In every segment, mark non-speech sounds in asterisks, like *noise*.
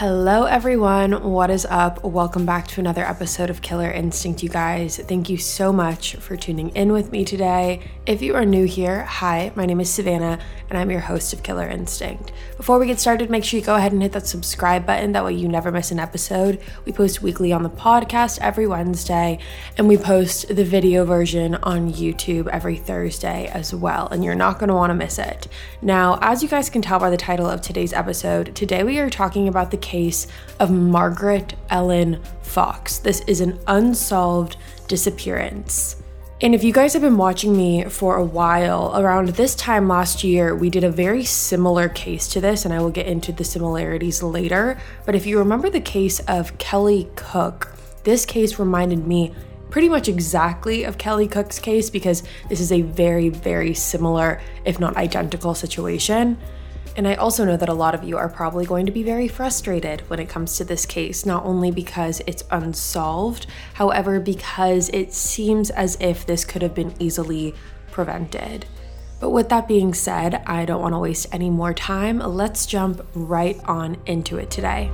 Hello, everyone. What is up? Welcome back to another episode of Killer Instinct, you guys. Thank you so much for tuning in with me today. If you are new here, hi, my name is Savannah, and I'm your host of Killer Instinct. Before we get started, make sure you go ahead and hit that subscribe button. That way, you never miss an episode. We post weekly on the podcast every Wednesday, and we post the video version on YouTube every Thursday as well. And you're not going to want to miss it. Now, as you guys can tell by the title of today's episode, today we are talking about the case of Margaret Ellen Fox. This is an unsolved disappearance. And if you guys have been watching me for a while, around this time last year, we did a very similar case to this, and I will get into the similarities later. But if you remember the case of Kelly Cook, this case reminded me pretty much exactly of Kelly Cook's case because this is a very, very similar, if not identical, situation. And I also know that a lot of you are probably going to be very frustrated when it comes to this case, not only because it's unsolved, however, because it seems as if this could have been easily prevented. But with that being said, I don't want to waste any more time. Let's jump right on into it today.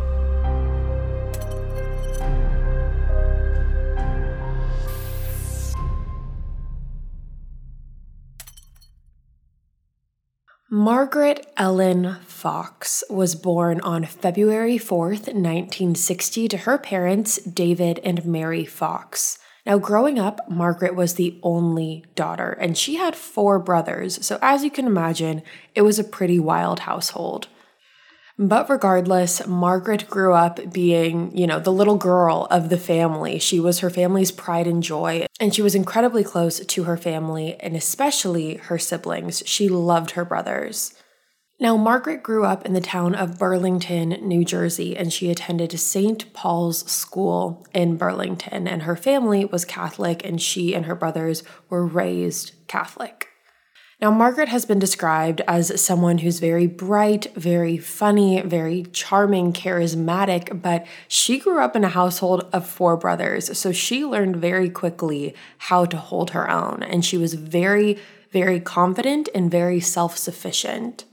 Margaret Ellen Fox was born on February 4th, 1960, to her parents, David and Mary Fox. Now, growing up, Margaret was the only daughter, and she had four brothers, so as you can imagine, it was a pretty wild household. But regardless, Margaret grew up being, you know, the little girl of the family. She was her family's pride and joy, and she was incredibly close to her family and especially her siblings. She loved her brothers. Now, Margaret grew up in the town of Burlington, New Jersey, and she attended St. Paul's School in Burlington. And her family was Catholic, and she and her brothers were raised Catholic. Now, Margaret has been described as someone who's very bright, very funny, very charming, charismatic, but she grew up in a household of four brothers. So she learned very quickly how to hold her own. And she was very, very confident and very self sufficient.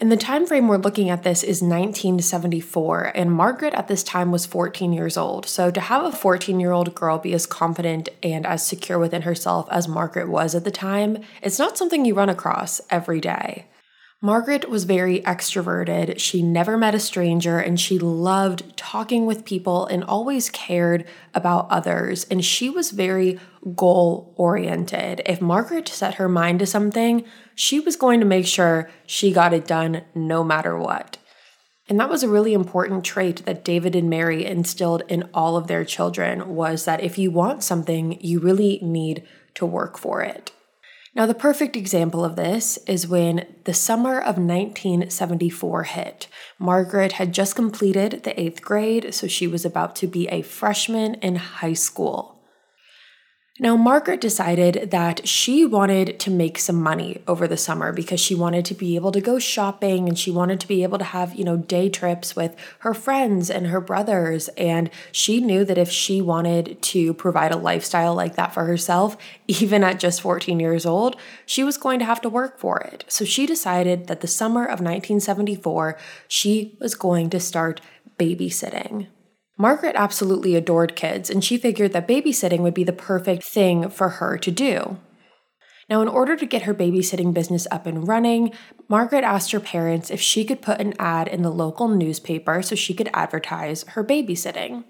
And the time frame we're looking at this is 1974, and Margaret at this time was 14 years old. So to have a 14 year old girl be as confident and as secure within herself as Margaret was at the time, it's not something you run across every day. Margaret was very extroverted. She never met a stranger and she loved talking with people and always cared about others. And she was very goal oriented. If Margaret set her mind to something, she was going to make sure she got it done no matter what. And that was a really important trait that David and Mary instilled in all of their children was that if you want something, you really need to work for it. Now, the perfect example of this is when the summer of 1974 hit. Margaret had just completed the eighth grade, so she was about to be a freshman in high school. Now, Margaret decided that she wanted to make some money over the summer because she wanted to be able to go shopping and she wanted to be able to have, you know, day trips with her friends and her brothers. And she knew that if she wanted to provide a lifestyle like that for herself, *laughs* even at just 14 years old, she was going to have to work for it. So she decided that the summer of 1974, she was going to start babysitting. Margaret absolutely adored kids, and she figured that babysitting would be the perfect thing for her to do. Now, in order to get her babysitting business up and running, Margaret asked her parents if she could put an ad in the local newspaper so she could advertise her babysitting.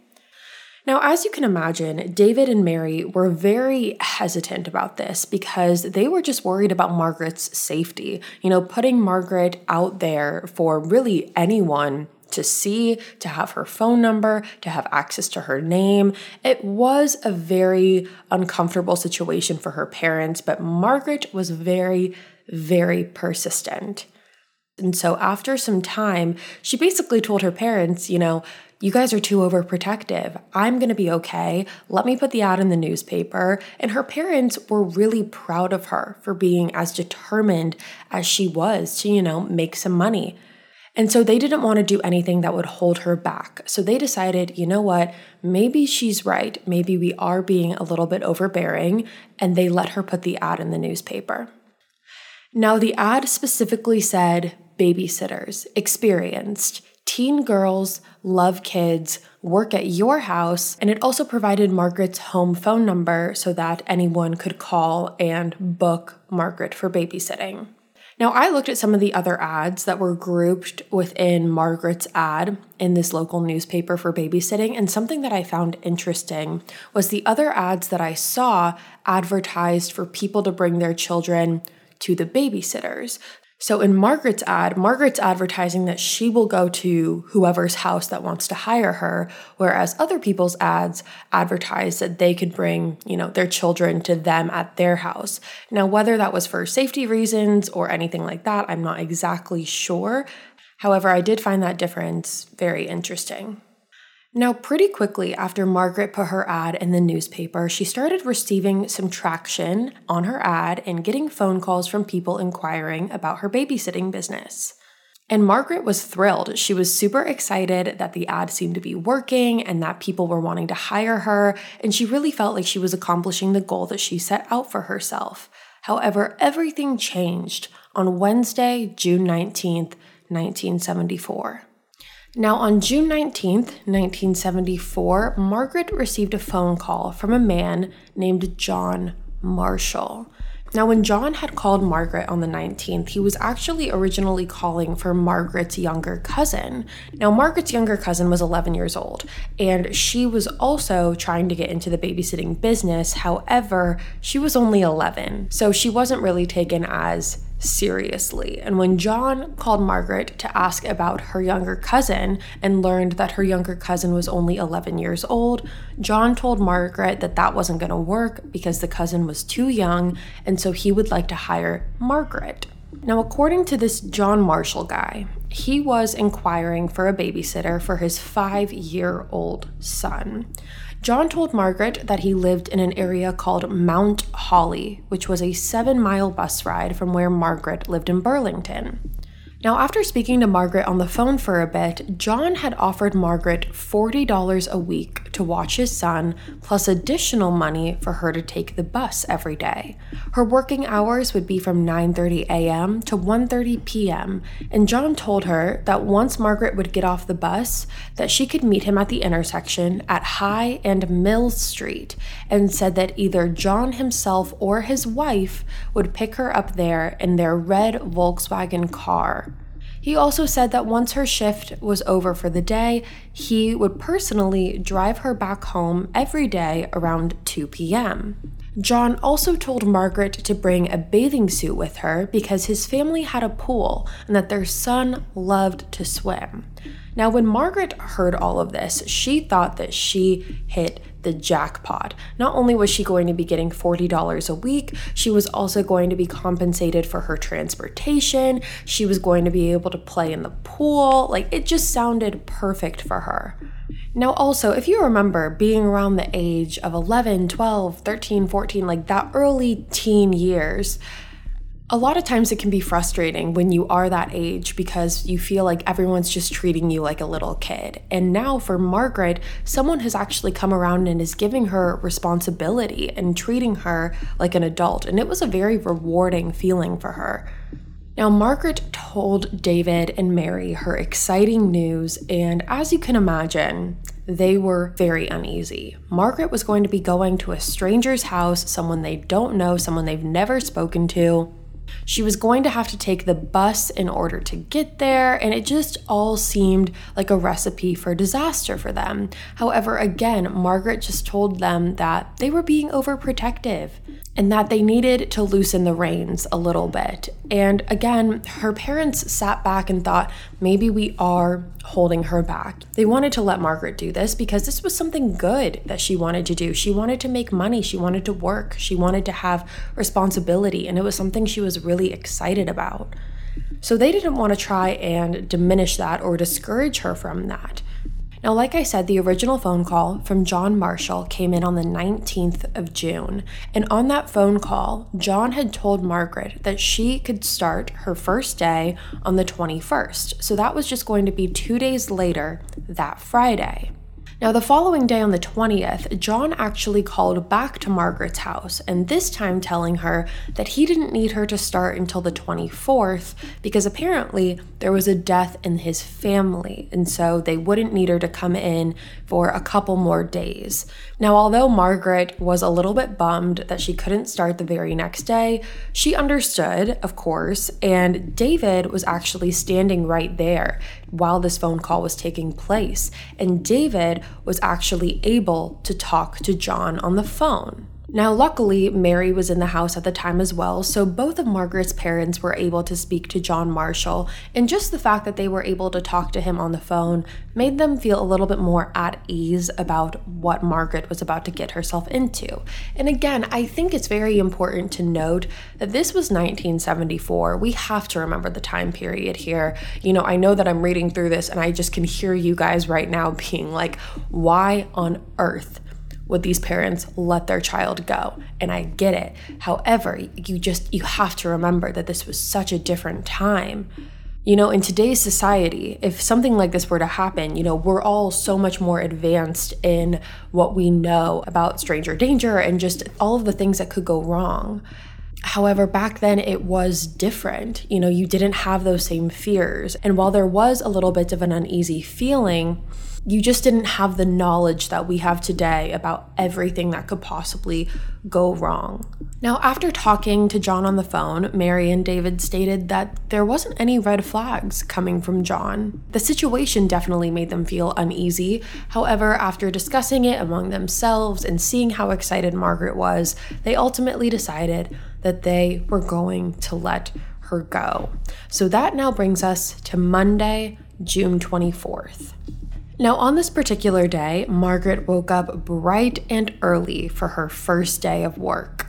Now, as you can imagine, David and Mary were very hesitant about this because they were just worried about Margaret's safety. You know, putting Margaret out there for really anyone to see, to have her phone number, to have access to her name. It was a very uncomfortable situation for her parents, but Margaret was very, very persistent. And so after some time, she basically told her parents, you know, you guys are too overprotective. I'm going to be okay. Let me put the ad in the newspaper. And her parents were really proud of her for being as determined as she was to, you know, make some money. And so they didn't want to do anything that would hold her back. So they decided, you know what, maybe she's right. Maybe we are being a little bit overbearing. And they let her put the ad in the newspaper. Now, the ad specifically said babysitters, experienced, teen girls love kids, work at your house, and it also provided Margaret's home phone number so that anyone could call and book Margaret for babysitting. Now, I looked at some of the other ads that were grouped within Margaret's ad in this local newspaper for babysitting, and something that I found interesting was the other ads that I saw advertised for people to bring their children to the babysitters. So in Margaret's ad, Margaret's advertising that she will go to whoever's house that wants to hire her, whereas other people's ads advertise that they could bring, you know, their children to them at their house. Now, whether that was for safety reasons or anything like that, I'm not exactly sure. However, I did find that difference very interesting. Now, pretty quickly after Margaret put her ad in the newspaper, she started receiving some traction on her ad and getting phone calls from people inquiring about her babysitting business. And Margaret was thrilled. She was super excited that the ad seemed to be working and that people were wanting to hire her, and she really felt like she was accomplishing the goal that she set out for herself. However, everything changed on Wednesday, June 19th, 1974. Now, on June 19th, 1974, Margaret received a phone call from a man named John Marshall. Now, when John had called Margaret on the 19th, he was actually originally calling for Margaret's younger cousin. Now, Margaret's younger cousin was 11 years old, and she was also trying to get into the babysitting business. However, she was only 11, so she wasn't really taken as seriously. And when John called Margaret to ask about her younger cousin and learned that her younger cousin was only 11 years old, John told Margaret that that wasn't going to work because the cousin was too young, and so he would like to hire Margaret. Now, according to this John Marshall guy, he was inquiring for a babysitter for his five year old son. John told Margaret that he lived in an area called Mount Holly, which was a seven mile bus ride from where Margaret lived in Burlington. Now, after speaking to Margaret on the phone for a bit, John had offered Margaret $40 a week to watch his son, plus additional money for her to take the bus every day. Her working hours would be from 9:30 a.m. to 1:30 p.m., and John told her that once Margaret would get off the bus, that she could meet him at the intersection at High and Mill Street, and said that either John himself or his wife would pick her up there in their red Volkswagen car. He also said that once her shift was over for the day, he would personally drive her back home every day around 2 p.m. John also told Margaret to bring a bathing suit with her because his family had a pool and that their son loved to swim. Now, when Margaret heard all of this, she thought that she hit the jackpot. Not only was she going to be getting $40 a week, she was also going to be compensated for her transportation. She was going to be able to play in the pool. Like, it just sounded perfect for her. Now, also, if you remember being around the age of 11, 12, 13, 14, like that early teen years, a lot of times it can be frustrating when you are that age because you feel like everyone's just treating you like a little kid. And now for Margaret, someone has actually come around and is giving her responsibility and treating her like an adult. And it was a very rewarding feeling for her. Now, Margaret told David and Mary her exciting news, and as you can imagine, they were very uneasy. Margaret was going to be going to a stranger's house, someone they don't know, someone they've never spoken to. She was going to have to take the bus in order to get there, and it just all seemed like a recipe for disaster for them. However, again, Margaret just told them that they were being overprotective and that they needed to loosen the reins a little bit. And again, her parents sat back and thought maybe we are holding her back. They wanted to let Margaret do this because this was something good that she wanted to do. She wanted to make money, she wanted to work, she wanted to have responsibility, and it was something she was really excited about. So they didn't want to try and diminish that or discourage her from that. Now, like I said, the original phone call from John Marshall came in on the 19th of June. And on that phone call, John had told Margaret that she could start her first day on the 21st. So that was just going to be two days later, that Friday. Now, the following day on the 20th, John actually called back to Margaret's house, and this time telling her that he didn't need her to start until the 24th because apparently there was a death in his family, and so they wouldn't need her to come in for a couple more days. Now, although Margaret was a little bit bummed that she couldn't start the very next day, she understood, of course, and David was actually standing right there while this phone call was taking place, and David was actually able to talk to John on the phone. Now, luckily, Mary was in the house at the time as well, so both of Margaret's parents were able to speak to John Marshall, and just the fact that they were able to talk to him on the phone made them feel a little bit more at ease about what Margaret was about to get herself into. And again, I think it's very important to note that this was 1974. We have to remember the time period here. You know, I know that I'm reading through this and I just can hear you guys right now *laughs* being like, why on earth? Would these parents let their child go and i get it however you just you have to remember that this was such a different time you know in today's society if something like this were to happen you know we're all so much more advanced in what we know about stranger danger and just all of the things that could go wrong However, back then it was different. You know, you didn't have those same fears. And while there was a little bit of an uneasy feeling, you just didn't have the knowledge that we have today about everything that could possibly go wrong. Now, after talking to John on the phone, Mary and David stated that there wasn't any red flags coming from John. The situation definitely made them feel uneasy. However, after discussing it among themselves and seeing how excited Margaret was, they ultimately decided that they were going to let her go. So that now brings us to Monday, June 24th. Now, on this particular day, Margaret woke up bright and early for her first day of work.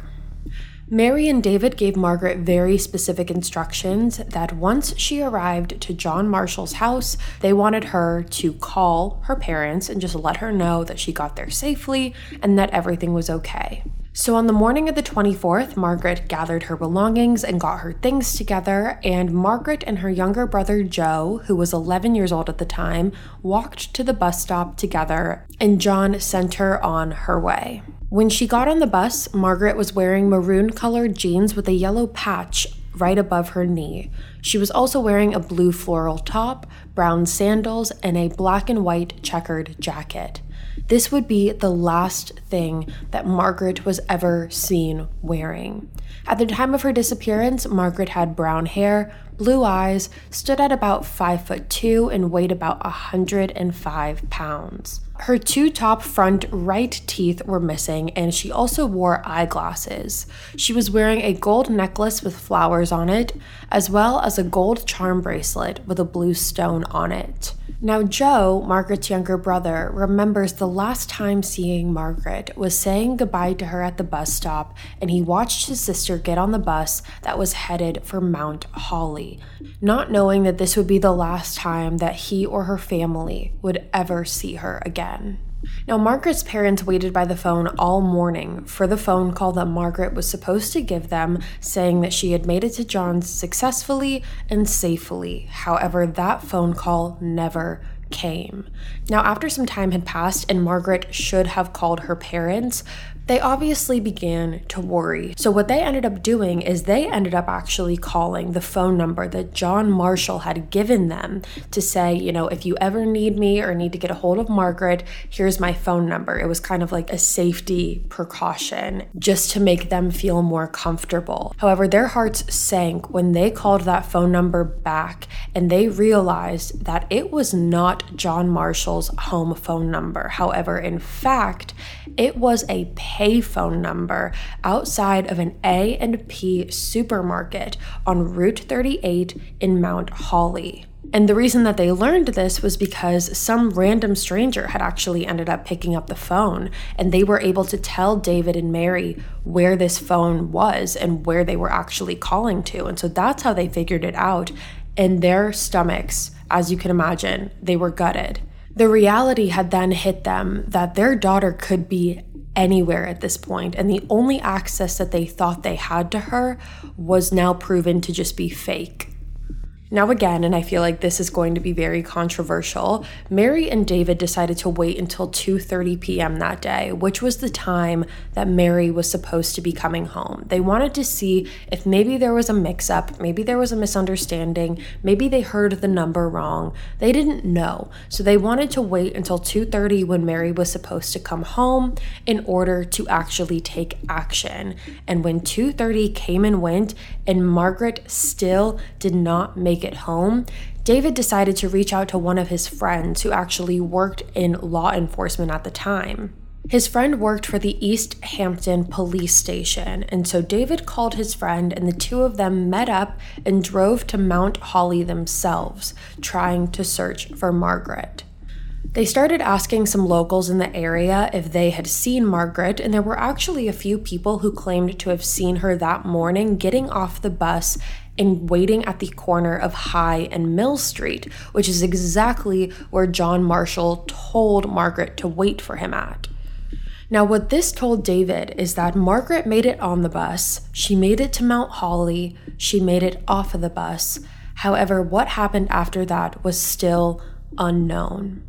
Mary and David gave Margaret very specific instructions that once she arrived to John Marshall's house, they wanted her to call her parents and just let her know that she got there safely and that everything was okay. So, on the morning of the 24th, Margaret gathered her belongings and got her things together, and Margaret and her younger brother Joe, who was 11 years old at the time, walked to the bus stop together, and John sent her on her way. When she got on the bus, Margaret was wearing maroon colored jeans with a yellow patch right above her knee. She was also wearing a blue floral top, brown sandals, and a black and white checkered jacket. This would be the last thing that Margaret was ever seen wearing. At the time of her disappearance, Margaret had brown hair, blue eyes, stood at about 5 foot 2 and weighed about 105 pounds. Her two top front right teeth were missing, and she also wore eyeglasses. She was wearing a gold necklace with flowers on it, as well as a gold charm bracelet with a blue stone on it. Now, Joe, Margaret's younger brother, remembers the last time seeing Margaret was saying goodbye to her at the bus stop, and he watched his sister get on the bus that was headed for Mount Holly, not knowing that this would be the last time that he or her family would ever see her again. Now, Margaret's parents waited by the phone all morning for the phone call that Margaret was supposed to give them, saying that she had made it to John's successfully and safely. However, that phone call never came. Now, after some time had passed and Margaret should have called her parents, they obviously began to worry. So, what they ended up doing is they ended up actually calling the phone number that John Marshall had given them to say, you know, if you ever need me or need to get a hold of Margaret, here's my phone number. It was kind of like a safety precaution just to make them feel more comfortable. However, their hearts sank when they called that phone number back and they realized that it was not John Marshall's home phone number. However, in fact, it was a payphone number outside of an A&P supermarket on Route 38 in Mount Holly. And the reason that they learned this was because some random stranger had actually ended up picking up the phone and they were able to tell David and Mary where this phone was and where they were actually calling to. And so that's how they figured it out. And their stomachs, as you can imagine, they were gutted. The reality had then hit them that their daughter could be anywhere at this point, and the only access that they thought they had to her was now proven to just be fake. Now, again, and I feel like this is going to be very controversial, Mary and David decided to wait until 2:30 p.m. that day, which was the time that Mary was supposed to be coming home. They wanted to see if maybe there was a mix-up, maybe there was a misunderstanding, maybe they heard the number wrong. They didn't know. So they wanted to wait until 2:30 when Mary was supposed to come home in order to actually take action. And when 2:30 came and went and Margaret still did not make make it home, David decided to reach out to one of his friends who actually worked in law enforcement at the time. His friend worked for the East Hampton police station, and so David called his friend, and the two of them met up and drove to Mount Holly themselves, trying to search for Margaret. They started asking some locals in the area if they had seen Margaret, and there were actually a few people who claimed to have seen her that morning getting off the bus and waiting at the corner of High and Mill Street, which is exactly where John Marshall told Margaret to wait for him at. Now, what this told David is that Margaret made it on the bus, she made it to Mount Holly, she made it off of the bus. However, what happened after that was still unknown.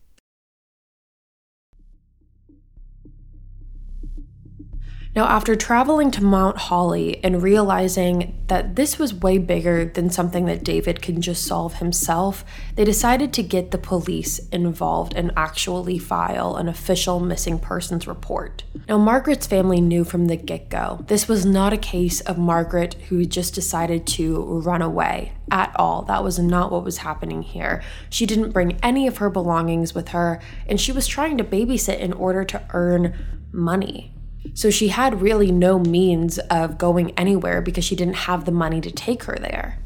Now, after traveling to Mount Holly and realizing that this was way bigger than something that David can just solve himself, they decided to get the police involved and actually file an official missing persons report. Now, Margaret's family knew from the get go this was not a case of Margaret who just decided to run away at all. That was not what was happening here. She didn't bring any of her belongings with her, and she was trying to babysit in order to earn money. So she had really no means of going anywhere because she didn't have the money to take her there.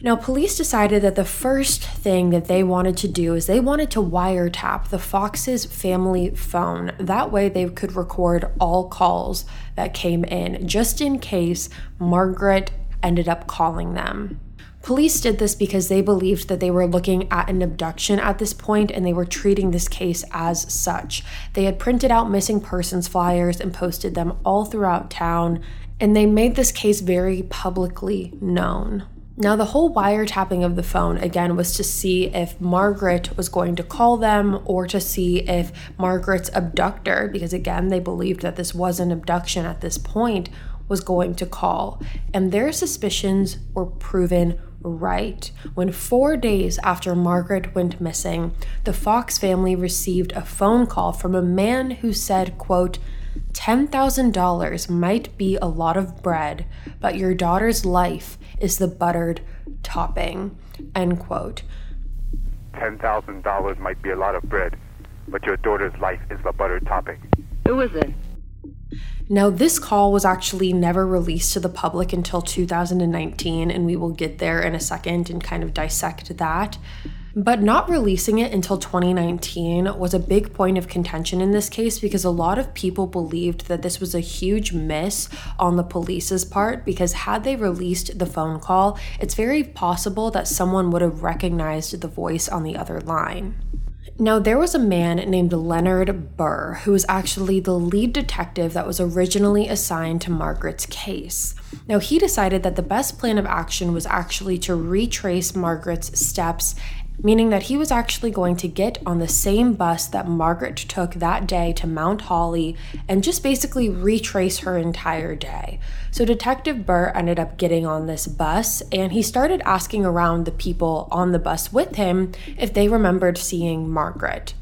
Now, police decided that the first thing that they wanted to do is they wanted to wiretap the Fox's family phone. That way, they could record all calls that came in, just in case Margaret ended up calling them. Police did this because they believed that they were looking at an abduction at this point and they were treating this case as such. They had printed out missing persons flyers and posted them all throughout town, and they made this case very publicly known. Now, the whole wiretapping of the phone again was to see if Margaret was going to call them or to see if Margaret's abductor, because again, they believed that this was an abduction at this point, was going to call. And their suspicions were proven right. When four days after Margaret went missing, the Fox family received a phone call from a man who said, quote, $10,000 might be a lot of bread, but your daughter's life is the buttered topping. End quote. $10,000 might be a lot of bread, but your daughter's life is the buttered topping. Who is it? Now, this call was actually never released to the public until 2019, and we will get there in a second and kind of dissect that. But not releasing it until 2019 was a big point of contention in this case because a lot of people believed that this was a huge miss on the police's part because had they released the phone call, it's very possible that someone would have recognized the voice on the other line. Now, there was a man named Leonard Burr who was actually the lead detective that was originally assigned to Margaret's case. Now, he decided that the best plan of action was actually to retrace Margaret's steps meaning that he was actually going to get on the same bus that Margaret took that day to Mount Holly and just basically retrace her entire day. So, Detective Burr ended up getting on this bus and he started asking around the people on the bus with him if they remembered seeing Margaret.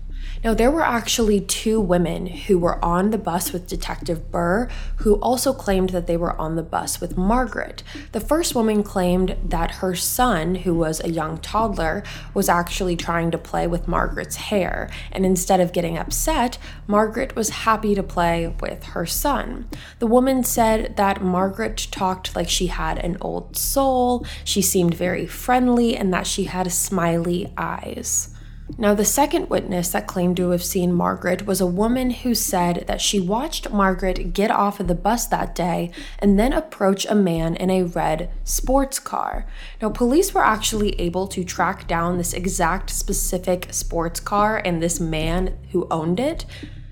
Now, there were actually two women who were on the bus with Detective Burr who also claimed that they were on the bus with Margaret. The first woman claimed that her son, who was a young toddler, was actually trying to play with Margaret's hair, and instead of getting upset, Margaret was happy to play with her son. The woman said that Margaret talked like she had an old soul, she seemed very friendly, and that she had smiley eyes. Now, the second witness that claimed to have seen Margaret was a woman who said that she watched Margaret get off of the bus that day and then approach a man in a red sports car. Now, police were actually able to track down this exact specific sports car and this man who owned it.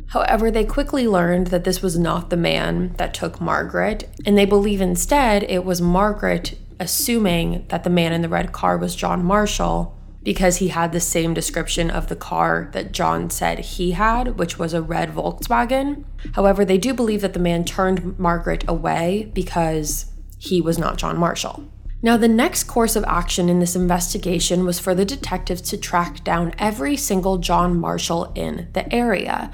However, they quickly learned that this was not the man that took Margaret, and they believe instead it was Margaret assuming that the man in the red car was John Marshall because he had the same description of the car that John said he had, which was a red Volkswagen. However, they do believe that the man turned Margaret away because he was not John Marshall. Now, the next course of action in this investigation was for the detectives to track down every single John Marshall in the area.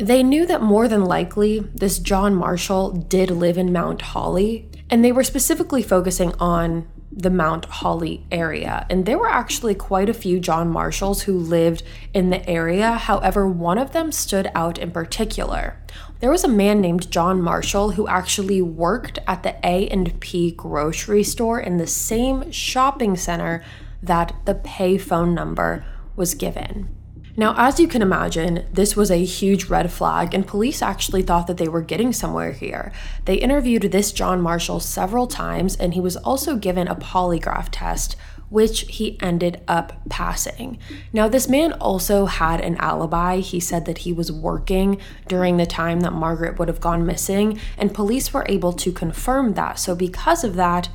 They knew that more than likely this John Marshall did live in Mount Holly, and they were specifically focusing on the Mount Holly area. And there were actually quite a few John Marshalls who lived in the area. However, one of them stood out in particular. There was a man named John Marshall who actually worked at the A&P grocery store in the same shopping center that the pay phone number was given. Now, as you can imagine, this was a huge red flag, and police actually thought that they were getting somewhere here. They interviewed this John Marshall several times, and he was also given a polygraph test, which he ended up passing. Now, this man also had an alibi. He said that he was working during the time that Margaret would have gone missing, and police were able to confirm that. So, because of that,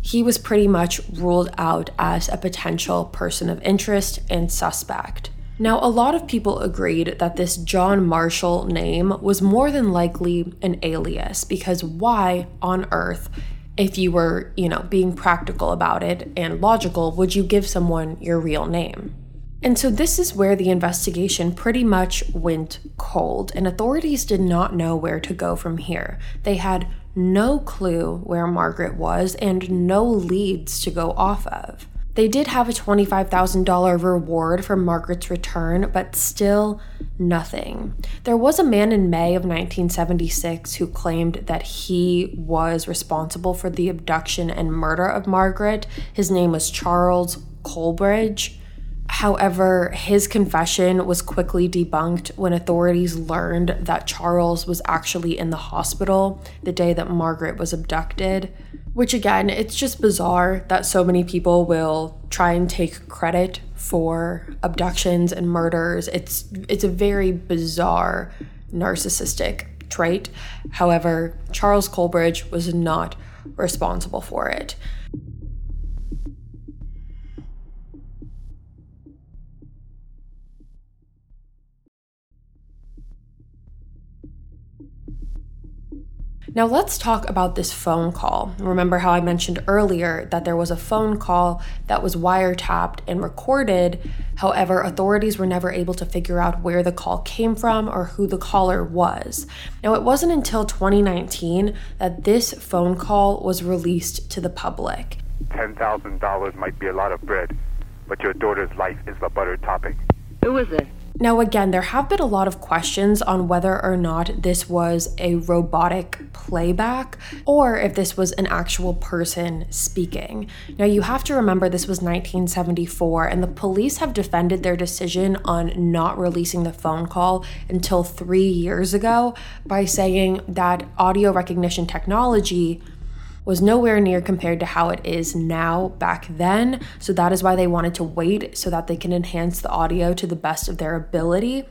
he was pretty much ruled out as a potential person of interest and suspect. Now, a lot of people agreed that this John Marshall name was more than likely an alias because why on earth, if you were, you know, being practical about it and logical, would you give someone your real name? And so, this is where the investigation pretty much went cold, and authorities did not know where to go from here. They had no clue where Margaret was and no leads to go off of. They did have a $25,000 reward for Margaret's return, but still nothing. There was a man in May of 1976 who claimed that he was responsible for the abduction and murder of Margaret. His name was Charles Colbridge. However, his confession was quickly debunked when authorities learned that Charles was actually in the hospital the day that Margaret was abducted. Which again, it's just bizarre that so many people will try and take credit for abductions and murders. It's it's a very bizarre narcissistic trait. However, Charles Colbridge was not responsible for it. Now, let's talk about this phone call. Remember how I mentioned earlier that there was a phone call that was wiretapped and recorded. However, authorities were never able to figure out where the call came from or who the caller was. Now, it wasn't until 2019 that this phone call was released to the public. $10,000 might be a lot of bread, but your daughter's life is the buttered topping. Who is was it? Now, again, there have been a lot of questions on whether or not this was a robotic playback or if this was an actual person speaking. Now, you have to remember this was 1974, and the police have defended their decision on not releasing the phone call until three years ago by saying that audio recognition technology was nowhere near compared to how it is now back then. So that is why they wanted to wait so that they can enhance the audio to the best of their ability.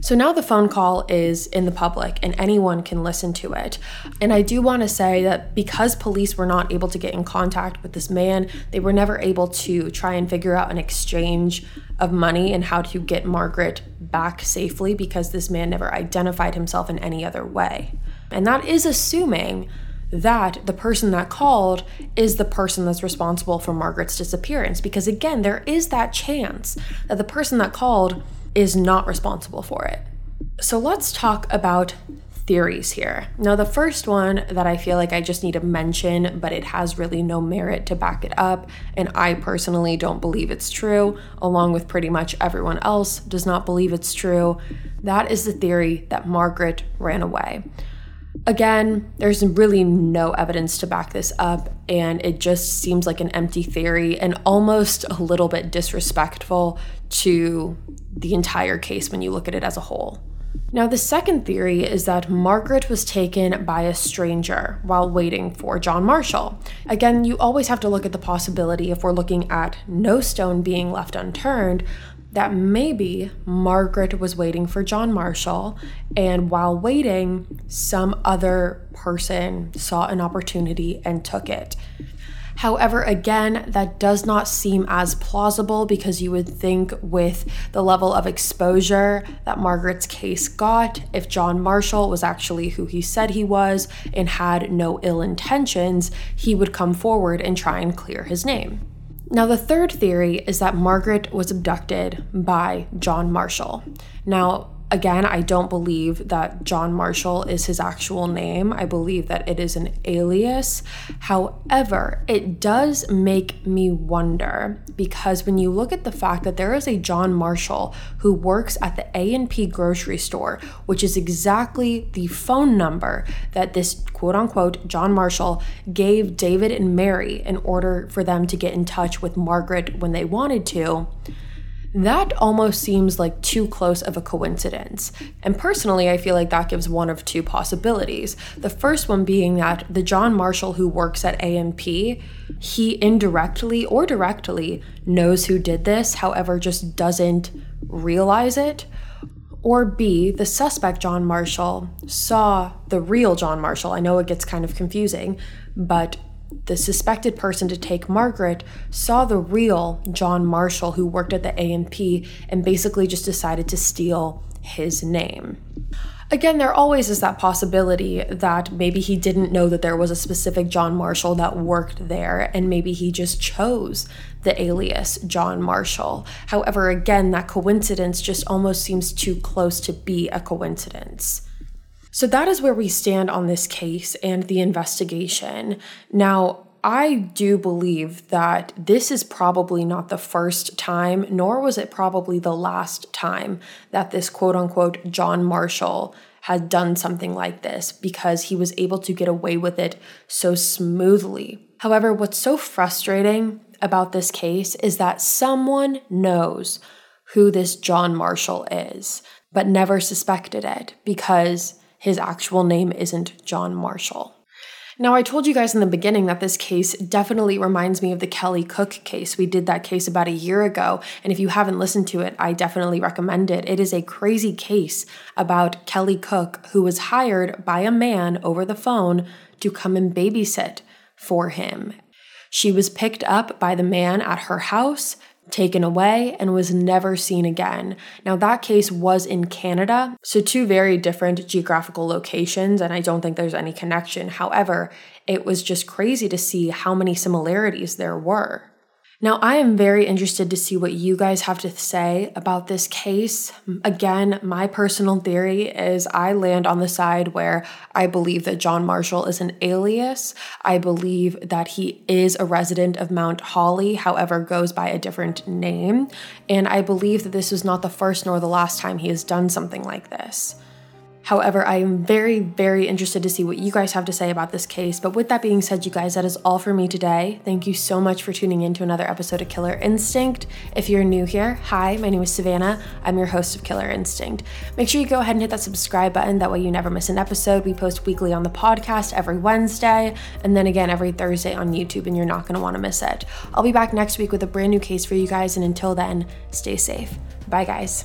So now the phone call is in the public and anyone can listen to it. And I do want to say that because police were not able to get in contact with this man, they were never able to try and figure out an exchange of money and how to get Margaret back safely because this man never identified himself in any other way. And that is assuming that the person that called is the person that's responsible for Margaret's disappearance. Because again, there is that chance that the person that called is not responsible for it. So let's talk about theories here. Now, the first one that I feel like I just need to mention, but it has really no merit to back it up, and I personally don't believe it's true, along with pretty much everyone else does not believe it's true. That is the theory that Margaret ran away. Again, there's really no evidence to back this up, and it just seems like an empty theory and almost a little bit disrespectful to the entire case when you look at it as a whole. Now, the second theory is that Margaret was taken by a stranger while waiting for John Marshall. Again, you always have to look at the possibility if we're looking at no stone being left unturned, that maybe Margaret was waiting for John Marshall, and while waiting, some other person saw an opportunity and took it. However, again, that does not seem as plausible because you would think, with the level of exposure that Margaret's case got, if John Marshall was actually who he said he was and had no ill intentions, he would come forward and try and clear his name. Now, the third theory is that Margaret was abducted by John Marshall. Now, Again, I don't believe that John Marshall is his actual name. I believe that it is an alias. However, it does make me wonder because when you look at the fact that there is a John Marshall who works at the A&P grocery store, which is exactly the phone number that this quote unquote John Marshall gave David and Mary in order for them to get in touch with Margaret when they wanted to that almost seems like too close of a coincidence. And personally, I feel like that gives one of two possibilities. The first one being that the John Marshall who works at A&P, he indirectly or directly knows who did this, however, just doesn't realize it. Or B, the suspect John Marshall saw the real John Marshall. I know it gets kind of confusing, but the suspected person to take Margaret saw the real John Marshall who worked at the A&P and basically just decided to steal his name. Again, there always is that possibility that maybe he didn't know that there was a specific John Marshall that worked there, and maybe he just chose the alias John Marshall. However, again, that coincidence just almost seems too close to be a coincidence. So that is where we stand on this case and the investigation. Now, I do believe that this is probably not the first time, nor was it probably the last time that this quote unquote John Marshall had done something like this because he was able to get away with it so smoothly. However, what's so frustrating about this case is that someone knows who this John Marshall is, but never suspected it because his actual name isn't John Marshall. Now, I told you guys in the beginning that this case definitely reminds me of the Kelly Cook case. We did that case about a year ago, and if you haven't listened to it, I definitely recommend it. It is a crazy case about Kelly Cook, who was hired by a man over the phone to come and babysit for him. She was picked up by the man at her house taken away and was never seen again. Now, that case was in Canada, so two very different geographical locations, and I don't think there's any connection. However, it was just crazy to see how many similarities there were. Now, I am very interested to see what you guys have to say about this case. Again, my personal theory is I land on the side where I believe that John Marshall is an alias. I believe that he is a resident of Mount Holly, however, goes by a different name. And I believe that this was not the first nor the last time he has done something like this. However, I am very, very interested to see what you guys have to say about this case. But with that being said, you guys, that is all for me today. Thank you so much for tuning in to another episode of Killer Instinct. If you're new here, hi, my name is Savannah. I'm your host of Killer Instinct. Make sure you go ahead and hit that subscribe button. That way you never miss an episode. We post weekly on the podcast every Wednesday and then again every Thursday on YouTube, and you're not going to want to miss it. I'll be back next week with a brand new case for you guys. And until then, stay safe. Bye, guys.